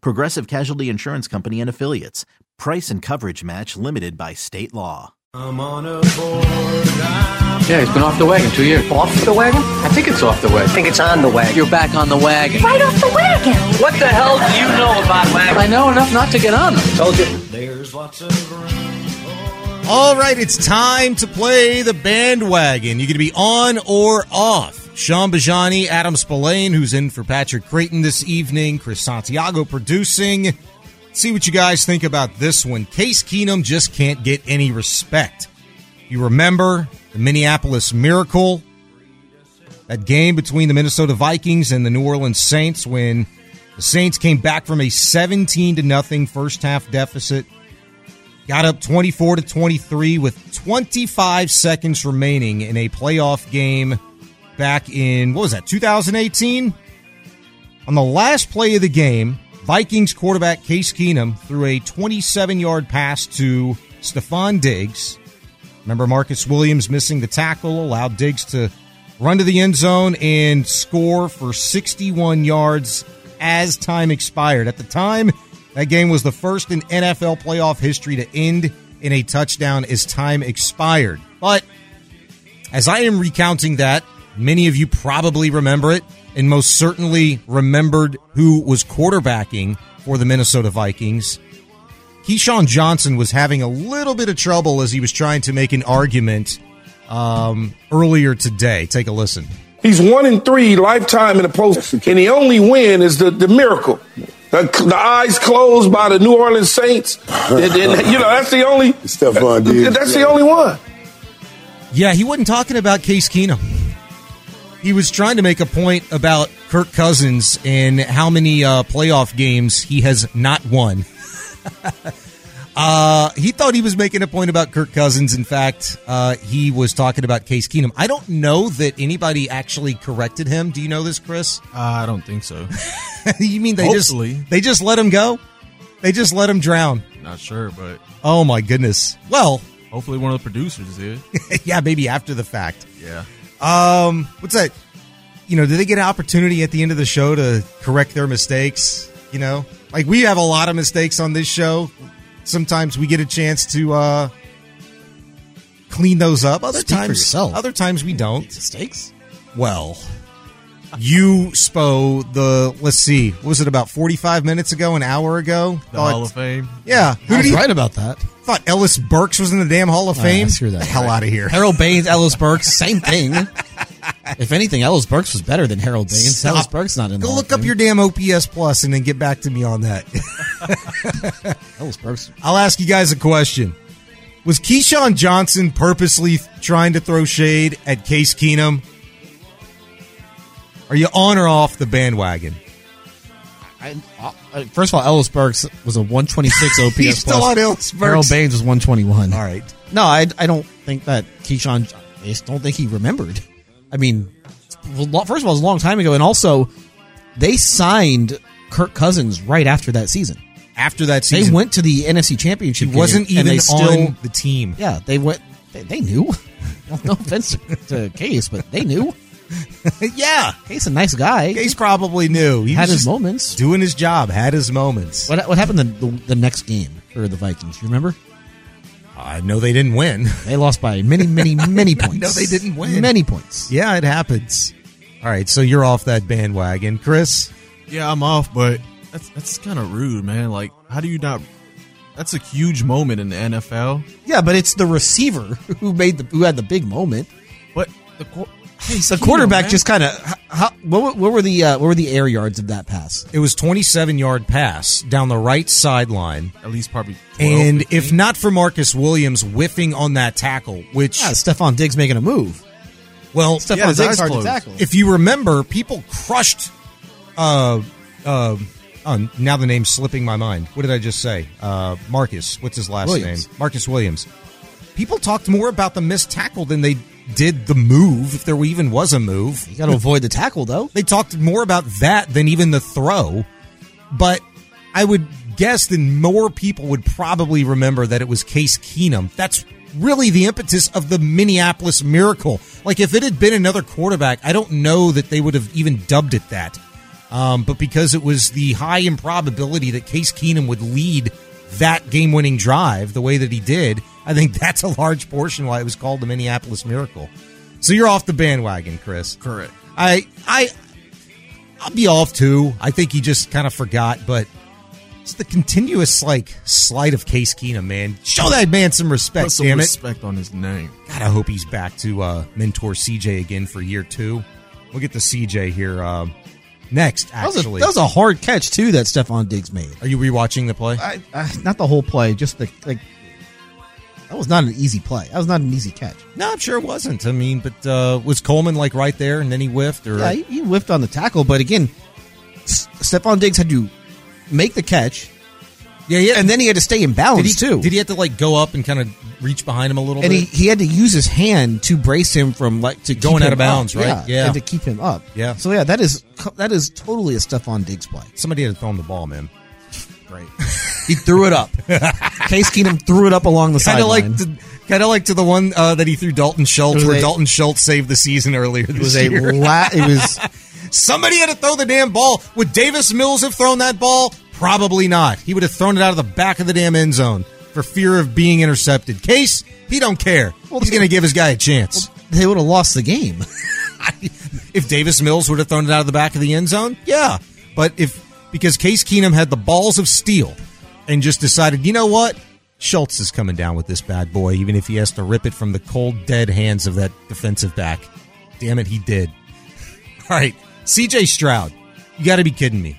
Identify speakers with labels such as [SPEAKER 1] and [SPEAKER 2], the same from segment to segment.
[SPEAKER 1] Progressive Casualty Insurance Company and Affiliates. Price and coverage match limited by state law.
[SPEAKER 2] I'm on a board. I'm
[SPEAKER 3] Yeah, he's been off the wagon two years.
[SPEAKER 4] Off the wagon?
[SPEAKER 3] I think it's off the wagon.
[SPEAKER 4] I think it's on the wagon.
[SPEAKER 3] You're back on the wagon.
[SPEAKER 5] Right off the wagon.
[SPEAKER 3] What the hell do you know about wagons? I know enough not to get on them.
[SPEAKER 4] Told you.
[SPEAKER 2] There's lots of room.
[SPEAKER 6] All right, it's time to play the bandwagon. You're going to be on or off. Sean Bajani, Adam Spolane, who's in for Patrick Creighton this evening, Chris Santiago producing. See what you guys think about this one. Case Keenum just can't get any respect. You remember the Minneapolis Miracle, that game between the Minnesota Vikings and the New Orleans Saints when the Saints came back from a 17 to nothing first half deficit got up 24 to 23 with 25 seconds remaining in a playoff game back in what was that 2018 on the last play of the game vikings quarterback case keenum threw a 27-yard pass to Stefon diggs. Remember marcus williams missing the tackle allowed diggs to run to the end zone and score for 61 yards as time expired. At the time that game was the first in NFL playoff history to end in a touchdown as time expired. But as I am recounting that, many of you probably remember it and most certainly remembered who was quarterbacking for the Minnesota Vikings. Keyshawn Johnson was having a little bit of trouble as he was trying to make an argument um, earlier today. Take a listen.
[SPEAKER 7] He's one in three lifetime in the post, and the only win is the, the miracle. The, the eyes closed by the New Orleans Saints. And, and, you know, that's the only.
[SPEAKER 8] Stefon Diggs.
[SPEAKER 7] That's the only one.
[SPEAKER 6] Yeah, he wasn't talking about Case Keenum. He was trying to make a point about Kirk Cousins and how many uh, playoff games he has not won. uh, he thought he was making a point about Kirk Cousins. In fact, uh, he was talking about Case Keenum. I don't know that anybody actually corrected him. Do you know this, Chris?
[SPEAKER 9] Uh, I don't think so.
[SPEAKER 6] you mean they
[SPEAKER 9] Hopefully.
[SPEAKER 6] just they just let him go? They just let him drown.
[SPEAKER 9] Not sure, but
[SPEAKER 6] Oh my goodness. Well,
[SPEAKER 9] hopefully one of the producers did.
[SPEAKER 6] yeah, maybe after the fact.
[SPEAKER 9] Yeah.
[SPEAKER 6] Um, what's that? You know, do they get an opportunity at the end of the show to correct their mistakes? You know, like we have a lot of mistakes on this show. Sometimes we get a chance to uh clean those up. Other
[SPEAKER 10] Speak
[SPEAKER 6] times, other times we don't.
[SPEAKER 10] Mistakes?
[SPEAKER 6] Well, you spo the let's see, what was it about forty five minutes ago, an hour ago?
[SPEAKER 9] The
[SPEAKER 6] Thought-
[SPEAKER 9] Hall of Fame.
[SPEAKER 6] Yeah, who
[SPEAKER 10] was right about that.
[SPEAKER 6] thought Ellis Burks was in the damn Hall of
[SPEAKER 10] Ah,
[SPEAKER 6] Fame?
[SPEAKER 10] screw that.
[SPEAKER 6] the hell out of here.
[SPEAKER 10] Harold Baines, Ellis Burks, same thing. if anything, Ellis Burks was better than Harold Baines.
[SPEAKER 6] Stop.
[SPEAKER 10] Ellis Burks not in. the
[SPEAKER 6] Go look up your damn OPS plus and then get back to me on that.
[SPEAKER 10] Ellis Burks.
[SPEAKER 6] I'll ask you guys a question. Was Keyshawn Johnson purposely trying to throw shade at Case Keenum? Are you on or off the bandwagon?
[SPEAKER 10] I, uh, first of all, Ellis Burks was a 126 OPS.
[SPEAKER 6] He's still
[SPEAKER 10] plus.
[SPEAKER 6] on Ellis Burks.
[SPEAKER 10] Harold Baines was 121.
[SPEAKER 6] All right.
[SPEAKER 10] No, I, I don't think that Keyshawn. I just don't think he remembered. I mean, first of all, it was a long time ago, and also they signed Kirk Cousins right after that season.
[SPEAKER 6] After that season, They
[SPEAKER 10] went to the NFC Championship.
[SPEAKER 6] he
[SPEAKER 10] game,
[SPEAKER 6] wasn't even
[SPEAKER 10] they still,
[SPEAKER 6] on the team.
[SPEAKER 10] Yeah, they went. They, they knew. Well, no offense to Case, but they knew.
[SPEAKER 6] yeah.
[SPEAKER 10] Case a nice guy.
[SPEAKER 6] Case probably knew. He
[SPEAKER 10] had his moments.
[SPEAKER 6] doing his job, had his moments.
[SPEAKER 10] What what happened the, the, the next game for the Vikings? You remember?
[SPEAKER 6] I know they didn't win.
[SPEAKER 10] They lost by many, many, many points.
[SPEAKER 6] No, they didn't win.
[SPEAKER 10] Many points.
[SPEAKER 6] Yeah, it happens. All right, so you're off that bandwagon. Chris?
[SPEAKER 9] Yeah, I'm off, but that's that's kind of rude, man. Like, how do you not That's a huge moment in the NFL.
[SPEAKER 10] Yeah, but it's the receiver who made the who had the big moment.
[SPEAKER 9] But the qu-
[SPEAKER 10] The quarterback just kind of what, what were the uh, what were the air yards of that pass?
[SPEAKER 6] It was 27 yard pass down the right sideline.
[SPEAKER 9] at least probably 12,
[SPEAKER 6] And
[SPEAKER 9] 15.
[SPEAKER 6] if not for Marcus Williams whiffing on that tackle, which
[SPEAKER 10] Yeah, Stefon Diggs making a move.
[SPEAKER 6] well,
[SPEAKER 10] Stefon
[SPEAKER 9] Yeah, his
[SPEAKER 10] Diggs
[SPEAKER 9] eyes
[SPEAKER 10] hard
[SPEAKER 9] closed.
[SPEAKER 10] to tackle.
[SPEAKER 6] if you remember, people crushed. Uh, uh, oh, now the name's slipping my mind. What did I just say? Uh, Marcus. What's his last
[SPEAKER 10] Williams.
[SPEAKER 6] name? Marcus Williams. People talked more about the missed tackle than they did the move, if there even was a move.
[SPEAKER 10] you got to avoid the tackle though.
[SPEAKER 6] They talked more about that than even the throw. But I would guess that more people would probably remember that it was Case Keenum. That's really the impetus of the Minneapolis miracle. Like if it had been another quarterback, I don't know that they would have even dubbed it that. Um, but because it was the high improbability that Case Keenum would lead that game winning drive the way that he did, I think that's a large portion why it was called the Minneapolis miracle. So you're off the bandwagon, Chris.
[SPEAKER 9] correct.
[SPEAKER 6] I I I'll be off too. I think he just kind of forgot, but it's the continuous like slight of Case Keenum, man. Show that man some respect,
[SPEAKER 9] Put some
[SPEAKER 6] damn it.
[SPEAKER 9] respect on his name.
[SPEAKER 6] God, I hope he's back to uh, mentor CJ again for year two. We'll get to CJ here um, next.
[SPEAKER 10] That was, a,
[SPEAKER 6] Actually,
[SPEAKER 10] that was a hard catch too that Stefon Diggs made.
[SPEAKER 6] are you rewatching the play?
[SPEAKER 10] I, I, not the whole play, just the like. That was not an easy play. That was not an easy catch.
[SPEAKER 6] no, I'm sure it wasn't. I mean, but uh, was Coleman like right there and then he whiffed? Or
[SPEAKER 10] Yeah, he, he whiffed on the tackle, but again, S- Stefon Diggs had to make the catch,
[SPEAKER 6] yeah, yeah.
[SPEAKER 10] and then he had to stay in
[SPEAKER 6] did
[SPEAKER 10] balance
[SPEAKER 6] he
[SPEAKER 10] too.
[SPEAKER 6] Did he have to like go up and kind of reach behind him a little
[SPEAKER 10] and he,
[SPEAKER 6] bit?
[SPEAKER 10] he had to use his hand to brace him from like to
[SPEAKER 6] Going out of bounds,
[SPEAKER 10] up.
[SPEAKER 6] right?
[SPEAKER 10] Yeah,
[SPEAKER 6] Yeah.
[SPEAKER 10] and to keep him up.
[SPEAKER 6] Yeah.
[SPEAKER 10] So yeah, that is that is totally a Stefon Diggs play.
[SPEAKER 6] Somebody had to throw him the ball, man. Great.
[SPEAKER 10] He threw it up. Case Keenum threw it up along the
[SPEAKER 6] kind of
[SPEAKER 10] sideline.
[SPEAKER 6] like kind of like to the one uh, that he threw Dalton Schultz, where
[SPEAKER 10] a-
[SPEAKER 6] Dalton Schultz saved the season earlier this
[SPEAKER 10] it was a
[SPEAKER 6] year.
[SPEAKER 10] la- it was
[SPEAKER 6] Somebody had to throw the damn ball. Would Davis Mills have thrown that ball? Probably not. He would have thrown it out of the back of the damn end zone for fear of being intercepted. Case, he don't care. He's going to give his guy a chance.
[SPEAKER 10] they would have lost the game.
[SPEAKER 6] if Davis Mills would have thrown it out of the back of the end zone, yeah. But if because Case Keenum had the balls of steel and just decided, you know what, Schultz is coming down with this bad boy, even if he has to rip it from the cold, dead hands of that defensive back. Damn it, he did. All right, C.J. Stroud, you got to be kidding me.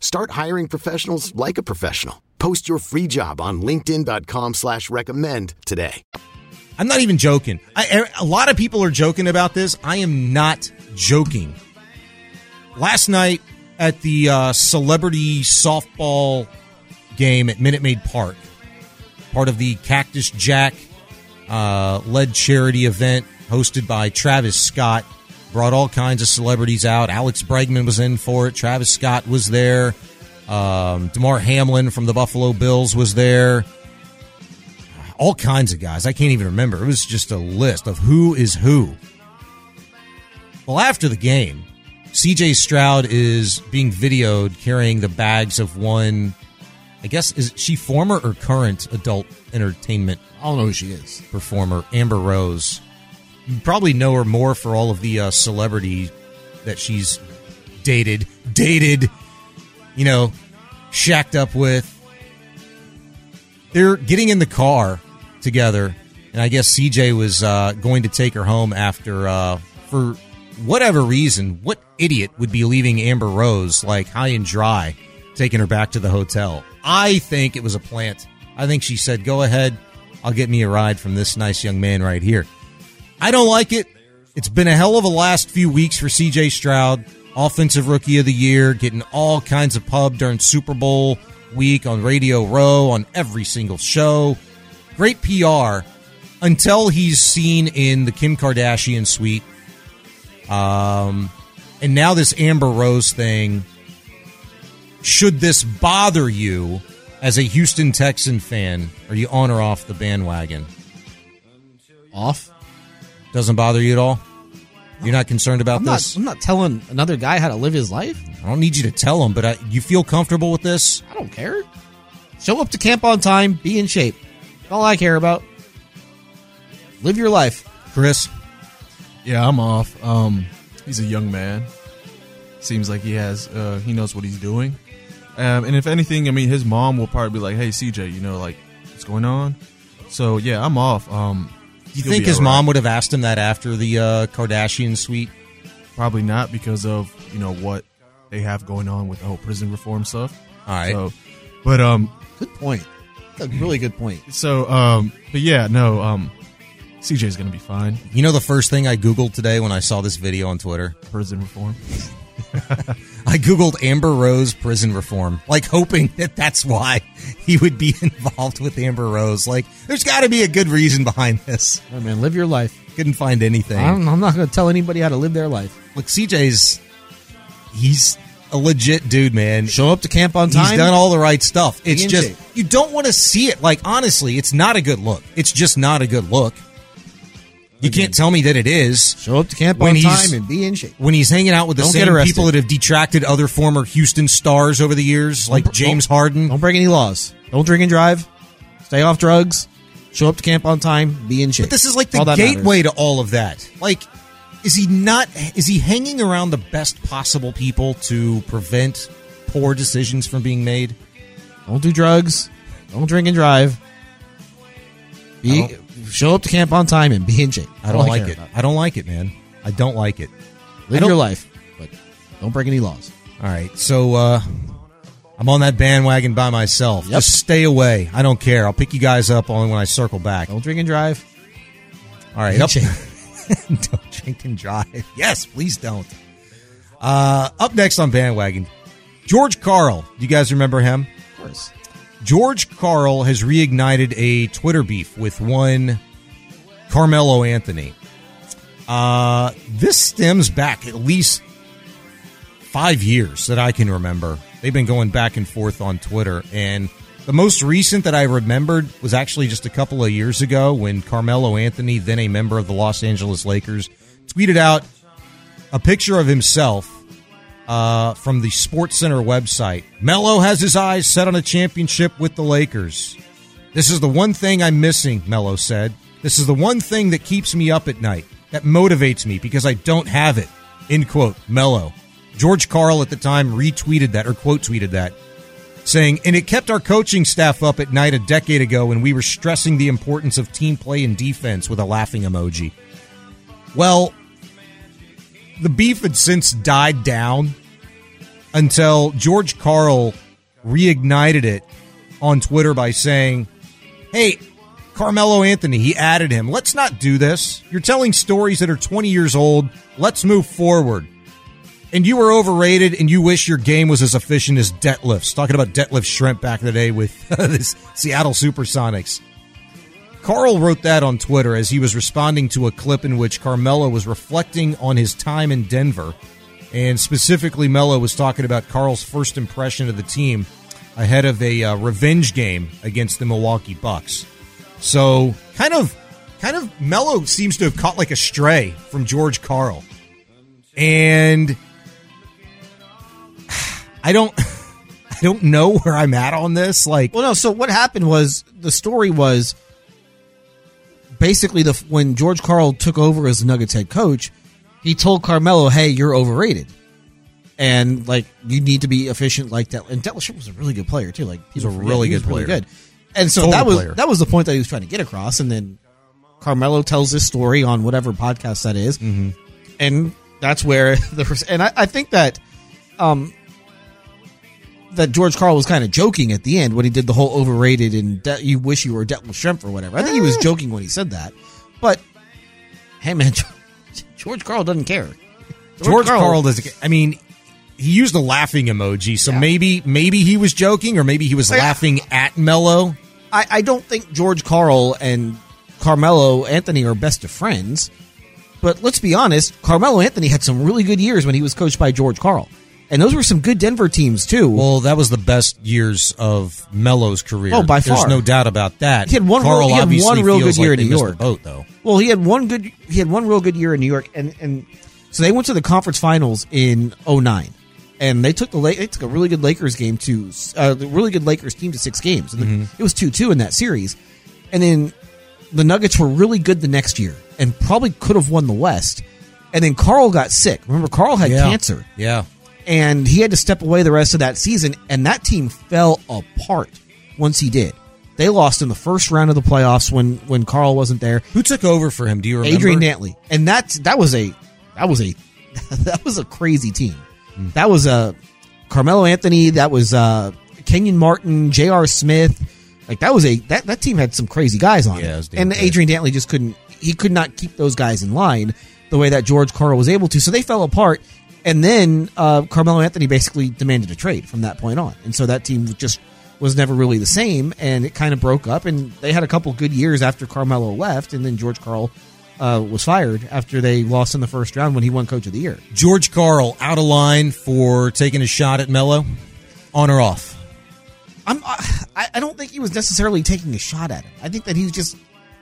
[SPEAKER 5] Start hiring professionals like a professional. Post your free job on linkedin.com slash recommend today.
[SPEAKER 6] I'm not even joking. I, a lot of people are joking about this. I am not joking. Last night at the uh, celebrity softball game at Minute Maid Park, part of the Cactus Jack uh, led charity event hosted by Travis Scott, brought all kinds of celebrities out. Alex Bregman was in for it. Travis Scott was there. Um, Damar Hamlin from the Buffalo Bills was there all kinds of guys. I can't even remember. It was just a list of who is who. Well, after the game, CJ Stroud is being videoed carrying the bags of one, I guess, is she former or current adult entertainment
[SPEAKER 10] I don't know who she is.
[SPEAKER 6] performer Amber Rose. You probably know her more for all of the uh, celebrity that she's dated, dated, you know, shacked up with. They're getting in the car together, and I guess CJ was uh, going to take her home after, uh, for whatever reason, what idiot would be leaving Amber Rose like high and dry, taking her back to the hotel? I think it was a plant. I think she said, "Go ahead, I'll get me a ride from this nice young man right here." I don't like it. It's been a hell of a last few weeks for CJ Stroud, offensive rookie of the year, getting all kinds of pub during Super Bowl week on Radio Row on every single show. Great PR until he's seen in the Kim Kardashian suite. Um, and now this Amber Rose thing. Should this bother you as a Houston Texan fan? Are you on or off the bandwagon?
[SPEAKER 10] Off.
[SPEAKER 6] Doesn't bother you at all? You're not concerned about
[SPEAKER 10] I'm not,
[SPEAKER 6] this?
[SPEAKER 10] I'm not telling another guy how to live his life.
[SPEAKER 6] I don't need you to tell him, but I, you feel comfortable with this?
[SPEAKER 10] I don't care. Show up to camp on time. Be in shape. That's all I care about. Live your life.
[SPEAKER 6] Chris?
[SPEAKER 9] Yeah, I'm off. Um, he's a young man. Seems like he has, uh, he knows what he's doing. Um, and if anything, I mean, his mom will probably be like, "Hey, CJ, you know, like, what's going on?" So yeah, I'm off. Um,
[SPEAKER 6] Do you think his mom would have asked him that after the uh, Kardashian suite?
[SPEAKER 9] Probably not because of you know what they have going on with the whole prison reform stuff.
[SPEAKER 6] All right.
[SPEAKER 9] So, but um,
[SPEAKER 10] Good point. That's a really good point.
[SPEAKER 9] so um, but yeah, no, um, CJ's gonna be fine.
[SPEAKER 6] You know the first thing I Googled today when I saw this video on Twitter?
[SPEAKER 9] Prison reform.
[SPEAKER 6] I Googled Amber Rose prison reform, like hoping that that's why he would be involved with Amber Rose. Like, there's got to be a good reason behind this.
[SPEAKER 10] All right, man, live your life.
[SPEAKER 6] Couldn't find anything.
[SPEAKER 10] I'm, I'm not going to tell anybody how to live their life.
[SPEAKER 6] Look, CJ's, he's a legit dude, man.
[SPEAKER 10] Show up to camp on time.
[SPEAKER 6] He's done all the right stuff. It's just, you don't want to see it. Like, honestly, it's not a good look. It's just not a good look. You can't tell me that it is.
[SPEAKER 10] Show up to camp
[SPEAKER 6] When
[SPEAKER 10] on
[SPEAKER 6] he's-
[SPEAKER 10] time and be in shape.
[SPEAKER 6] when he's hanging out with the
[SPEAKER 10] Don't
[SPEAKER 6] same people that have detracted other former Houston stars over the years, like
[SPEAKER 10] Don't-
[SPEAKER 6] James
[SPEAKER 10] don't-
[SPEAKER 6] Harden.
[SPEAKER 10] Don't break any laws. Don't drink and drive. Stay off drugs. Show up to camp on time. Be in shape.
[SPEAKER 6] But this is like the gateway
[SPEAKER 10] matters.
[SPEAKER 6] to all of that. Like, is he not? Is he hanging around the best possible people to prevent poor decisions from being made?
[SPEAKER 10] Don't do drugs. Don't drink and drive. Be, show up to camp on time and be in shape.
[SPEAKER 6] I don't like it. I don't like it, man. I don't like it.
[SPEAKER 10] Live your life, but don't break any laws.
[SPEAKER 6] All right, so uh, I'm on that bandwagon by myself.
[SPEAKER 10] Yep.
[SPEAKER 6] Just stay away. I don't care. I'll pick you guys up only when I circle back.
[SPEAKER 10] Don't drink and drive.
[SPEAKER 6] All right, up. don't drink and drive. Yes, please don't. Uh, up next on bandwagon, George Karl. Do you guys remember him? George Karl has reignited a Twitter beef with one Carmelo Anthony. Uh, this stems back at least five years that I can remember. They've been going back and forth on Twitter, and the most recent that I remembered was actually just a couple of years ago when Carmelo Anthony, then a member of the Los Angeles Lakers, tweeted out a picture of himself uh, from the Sports Center website. Melo has his eyes set on a championship with the Lakers. This is the one thing I'm missing, Melo said. This is the one thing that keeps me up at night, that motivates me because I don't have it. End quote. Melo. George Karl at the time retweeted that or quote tweeted that, saying, and it kept our coaching staff up at night a decade ago when we were stressing the importance of team play and defense with a laughing emoji. Well, the beef had since died down until George Karl reignited it on Twitter by saying, Hey, Carmelo Anthony, he added him. Let's not do this. You're telling stories that are 20 years old. Let's move forward. And you were overrated, and you wish your game was as efficient as Detlef's. Talking about Detlef Schrempf back in the day with this Seattle Supersonics. Karl wrote that on Twitter as he was responding to a clip in which Carmelo was reflecting on his time in Denver. And specifically, Melo was talking about Karl's first impression of the team ahead of a uh, revenge game against the Milwaukee Bucks. So, kind of, kind of, Melo seems to have caught like a stray from George Karl, and I don't, I don't know where I'm at on this. Like,
[SPEAKER 10] Well, no. So what happened was the story was basically the when George Karl took over as Nuggets head coach, he told Carmelo, "Hey, you're overrated." And like you need to be efficient like that. And Detlef was a really good player too. Like
[SPEAKER 6] He's a really good
[SPEAKER 10] really
[SPEAKER 6] player.
[SPEAKER 10] good. And so
[SPEAKER 6] Total
[SPEAKER 10] that was
[SPEAKER 6] player.
[SPEAKER 10] that was the point that he was trying to get across. And then Carmelo tells this story on whatever podcast that is.
[SPEAKER 6] Mm-hmm.
[SPEAKER 10] and that's where the and I, I think that um that George Karl was kind of joking at the end when he did the whole overrated and de- you wish you were Detlef Schrempf or whatever. I think he was joking when he said that, but hey man, George Karl doesn't care.
[SPEAKER 6] George Karl doesn't. I mean, he used a laughing emoji, so maybe maybe he was joking, or maybe he was
[SPEAKER 10] Yeah.
[SPEAKER 6] laughing at Melo.
[SPEAKER 10] I, I don't think George Karl and Carmelo Anthony are best of friends, but let's be honest, Carmelo Anthony had some really good years when he was coached by George Karl, and those were some good Denver teams too.
[SPEAKER 6] Well, that was the best years of Melo's career.
[SPEAKER 10] Oh, by
[SPEAKER 6] There's
[SPEAKER 10] far.
[SPEAKER 6] no doubt about that.
[SPEAKER 10] He had one
[SPEAKER 6] Karl
[SPEAKER 10] real- he had
[SPEAKER 6] obviously
[SPEAKER 10] one real good year
[SPEAKER 6] like
[SPEAKER 10] in New York.
[SPEAKER 6] boat, though.
[SPEAKER 10] Well, he had one good he had one real good year in New York, and and so they went to the conference finals in 09. and they took the they took a really good Lakers game to uh, the really good Lakers team to six games, and
[SPEAKER 6] Mm-hmm.
[SPEAKER 10] it was two two in that series, and then the Nuggets were really good the next year and probably could have won the West, and then Karl got sick. Remember, Karl had
[SPEAKER 6] Yeah.
[SPEAKER 10] cancer
[SPEAKER 6] Yeah.
[SPEAKER 10] And he had to step away the rest of that season, and that team fell apart once he did. They lost in the first round of the playoffs when when Karl wasn't there.
[SPEAKER 6] Who took over for him? Do you remember?
[SPEAKER 10] Adrian Dantley, and that that was a that was a that was a crazy team.
[SPEAKER 6] Hmm.
[SPEAKER 10] That was a Carmelo Anthony. That was uh, Kenyon Martin, J.R. Smith. Like that was a that that team had some crazy guys on
[SPEAKER 6] Yeah, it
[SPEAKER 10] it, and. Adrian Dantley just couldn't. He could not keep those guys in line the way that George Karl was able to. So they fell apart. And then uh, Carmelo Anthony basically demanded a trade from that point on, and so that team just was never really the same, and it kind of broke up. And they had a couple good years after Carmelo left, and then George Karl uh, was fired after they lost in the first round when he won Coach of the Year.
[SPEAKER 6] George Karl out of line for taking a shot at Melo, on or off?
[SPEAKER 10] I'm, I, I don't think he was necessarily taking a shot at him. I think that he was just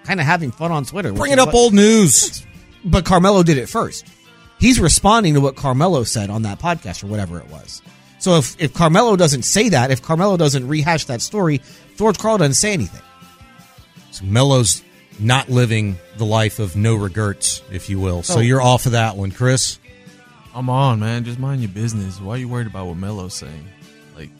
[SPEAKER 10] kind of having fun on Twitter.
[SPEAKER 6] Bringing up
[SPEAKER 10] what-
[SPEAKER 6] old news.
[SPEAKER 10] But Carmelo did it first. He's responding to what Carmelo said on that podcast or whatever it was. So if, if Carmelo doesn't say that, if Carmelo doesn't rehash that story, George Karl doesn't say anything.
[SPEAKER 6] So Melo's not living the life of no regrets, if you will. So
[SPEAKER 9] Oh.
[SPEAKER 6] you're off of that one, Chris.
[SPEAKER 9] I'm on, man. Just mind your business. Why are you worried about what Melo's saying? Like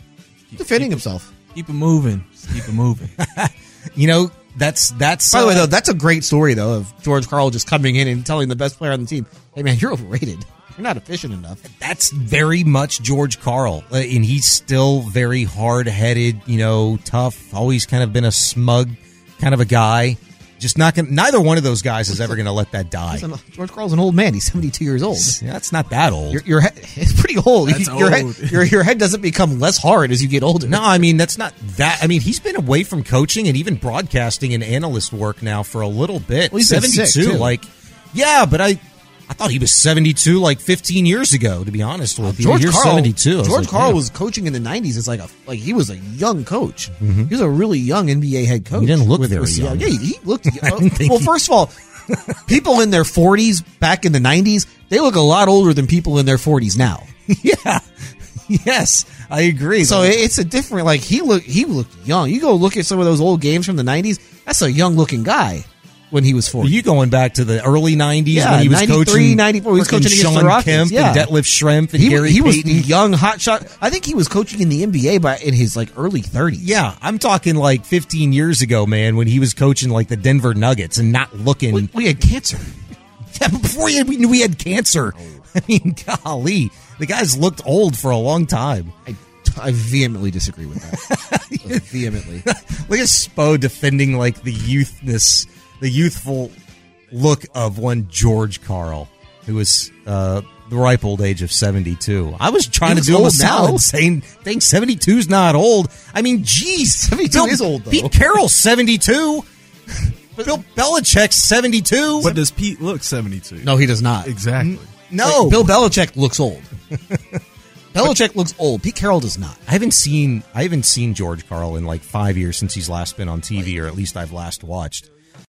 [SPEAKER 9] keep-
[SPEAKER 10] Defending
[SPEAKER 9] keep-
[SPEAKER 10] himself.
[SPEAKER 9] Keep it moving. Just keep it moving.
[SPEAKER 6] You know, that's that's.
[SPEAKER 10] By the way,
[SPEAKER 6] uh,
[SPEAKER 10] though, that's a great story though of George Karl just coming in and telling the best player on the team, "Hey man, you're overrated. You're not efficient enough."
[SPEAKER 6] that's very much George Karl, Uh, and he's still very hard headed. You know, tough. Always kind of been a smug kind of a guy. Just not gonna. Neither one of those guys is ever going to let that die.
[SPEAKER 10] Listen, George Karl's an old man. He's 72 years old.
[SPEAKER 6] Yeah, that's not that old.
[SPEAKER 10] Your, your head, it's pretty old.
[SPEAKER 9] That's
[SPEAKER 10] your,
[SPEAKER 9] old.
[SPEAKER 10] Head, your your head doesn't become less hard as you get older.
[SPEAKER 6] No, I mean that's not that. I mean he's been away from coaching and even broadcasting and analyst work now for a little bit.
[SPEAKER 10] Well, he's been sick,
[SPEAKER 6] Seventy-two,
[SPEAKER 10] too.
[SPEAKER 6] like yeah, but I, I thought he was seventy-two like fifteen years ago. To be honest with you,
[SPEAKER 10] George
[SPEAKER 6] You're
[SPEAKER 10] Karl,
[SPEAKER 6] seventy-two.
[SPEAKER 10] George
[SPEAKER 6] like,
[SPEAKER 10] Karl
[SPEAKER 6] yeah.
[SPEAKER 10] was coaching in the 90s as like a like he was a young coach. Mm-hmm. He was a really young NBA head coach.
[SPEAKER 6] He didn't look
[SPEAKER 10] with-
[SPEAKER 6] very
[SPEAKER 10] with
[SPEAKER 6] young.
[SPEAKER 10] Yeah, he, looked.
[SPEAKER 6] didn't uh,
[SPEAKER 10] well,
[SPEAKER 6] he-
[SPEAKER 10] first of all, people in their 40s back in the 90s they look a lot older than people in their 40s now.
[SPEAKER 6] yeah, yes, I agree.
[SPEAKER 10] So it's a different. Like he looked, he looked young. You go look at some of those old games from the '90s. That's a young looking guy when he was
[SPEAKER 6] Are
[SPEAKER 10] 40.
[SPEAKER 6] you going back to the early '90s
[SPEAKER 10] Yeah,
[SPEAKER 6] when he was
[SPEAKER 10] 93,
[SPEAKER 6] coaching?
[SPEAKER 10] 94, he was coaching against the
[SPEAKER 6] Sean
[SPEAKER 10] Rockets,
[SPEAKER 6] Kemp
[SPEAKER 10] yeah.
[SPEAKER 6] and Detlef Schrempf and
[SPEAKER 10] he,
[SPEAKER 6] Gary
[SPEAKER 10] he was
[SPEAKER 6] Payton.
[SPEAKER 10] young, hot shot. I think he was coaching in the NBA by in his like early 30s.
[SPEAKER 6] Yeah, I'm talking like 15 years ago, man, when he was coaching like the Denver Nuggets and not looking.
[SPEAKER 10] we, we had cancer.
[SPEAKER 6] Yeah, before he had, we knew he had cancer. Oh. I mean, golly, the guy's looked old for a long time.
[SPEAKER 10] I, I vehemently disagree with that. vehemently.
[SPEAKER 6] Look at Spo defending like the youthness, the youthful look of one George Karl, who was uh, the ripe old age of 72. I was trying
[SPEAKER 10] He
[SPEAKER 6] to do him a
[SPEAKER 10] old
[SPEAKER 6] salad,
[SPEAKER 10] now.
[SPEAKER 6] saying, saying 72 is not old. I mean, geez,
[SPEAKER 10] 72 is old, though.
[SPEAKER 6] Pete Carroll's 72. Bill Belichick's 72.
[SPEAKER 9] but does Pete look 72?
[SPEAKER 10] No, he does not.
[SPEAKER 9] Exactly.
[SPEAKER 6] no,
[SPEAKER 10] Like, Bill Belichick looks old. Belichick looks old. Pete Carroll does not.
[SPEAKER 6] I haven't seen I haven't seen George Karl in like five years since he's last been on TV, or at least I've last watched.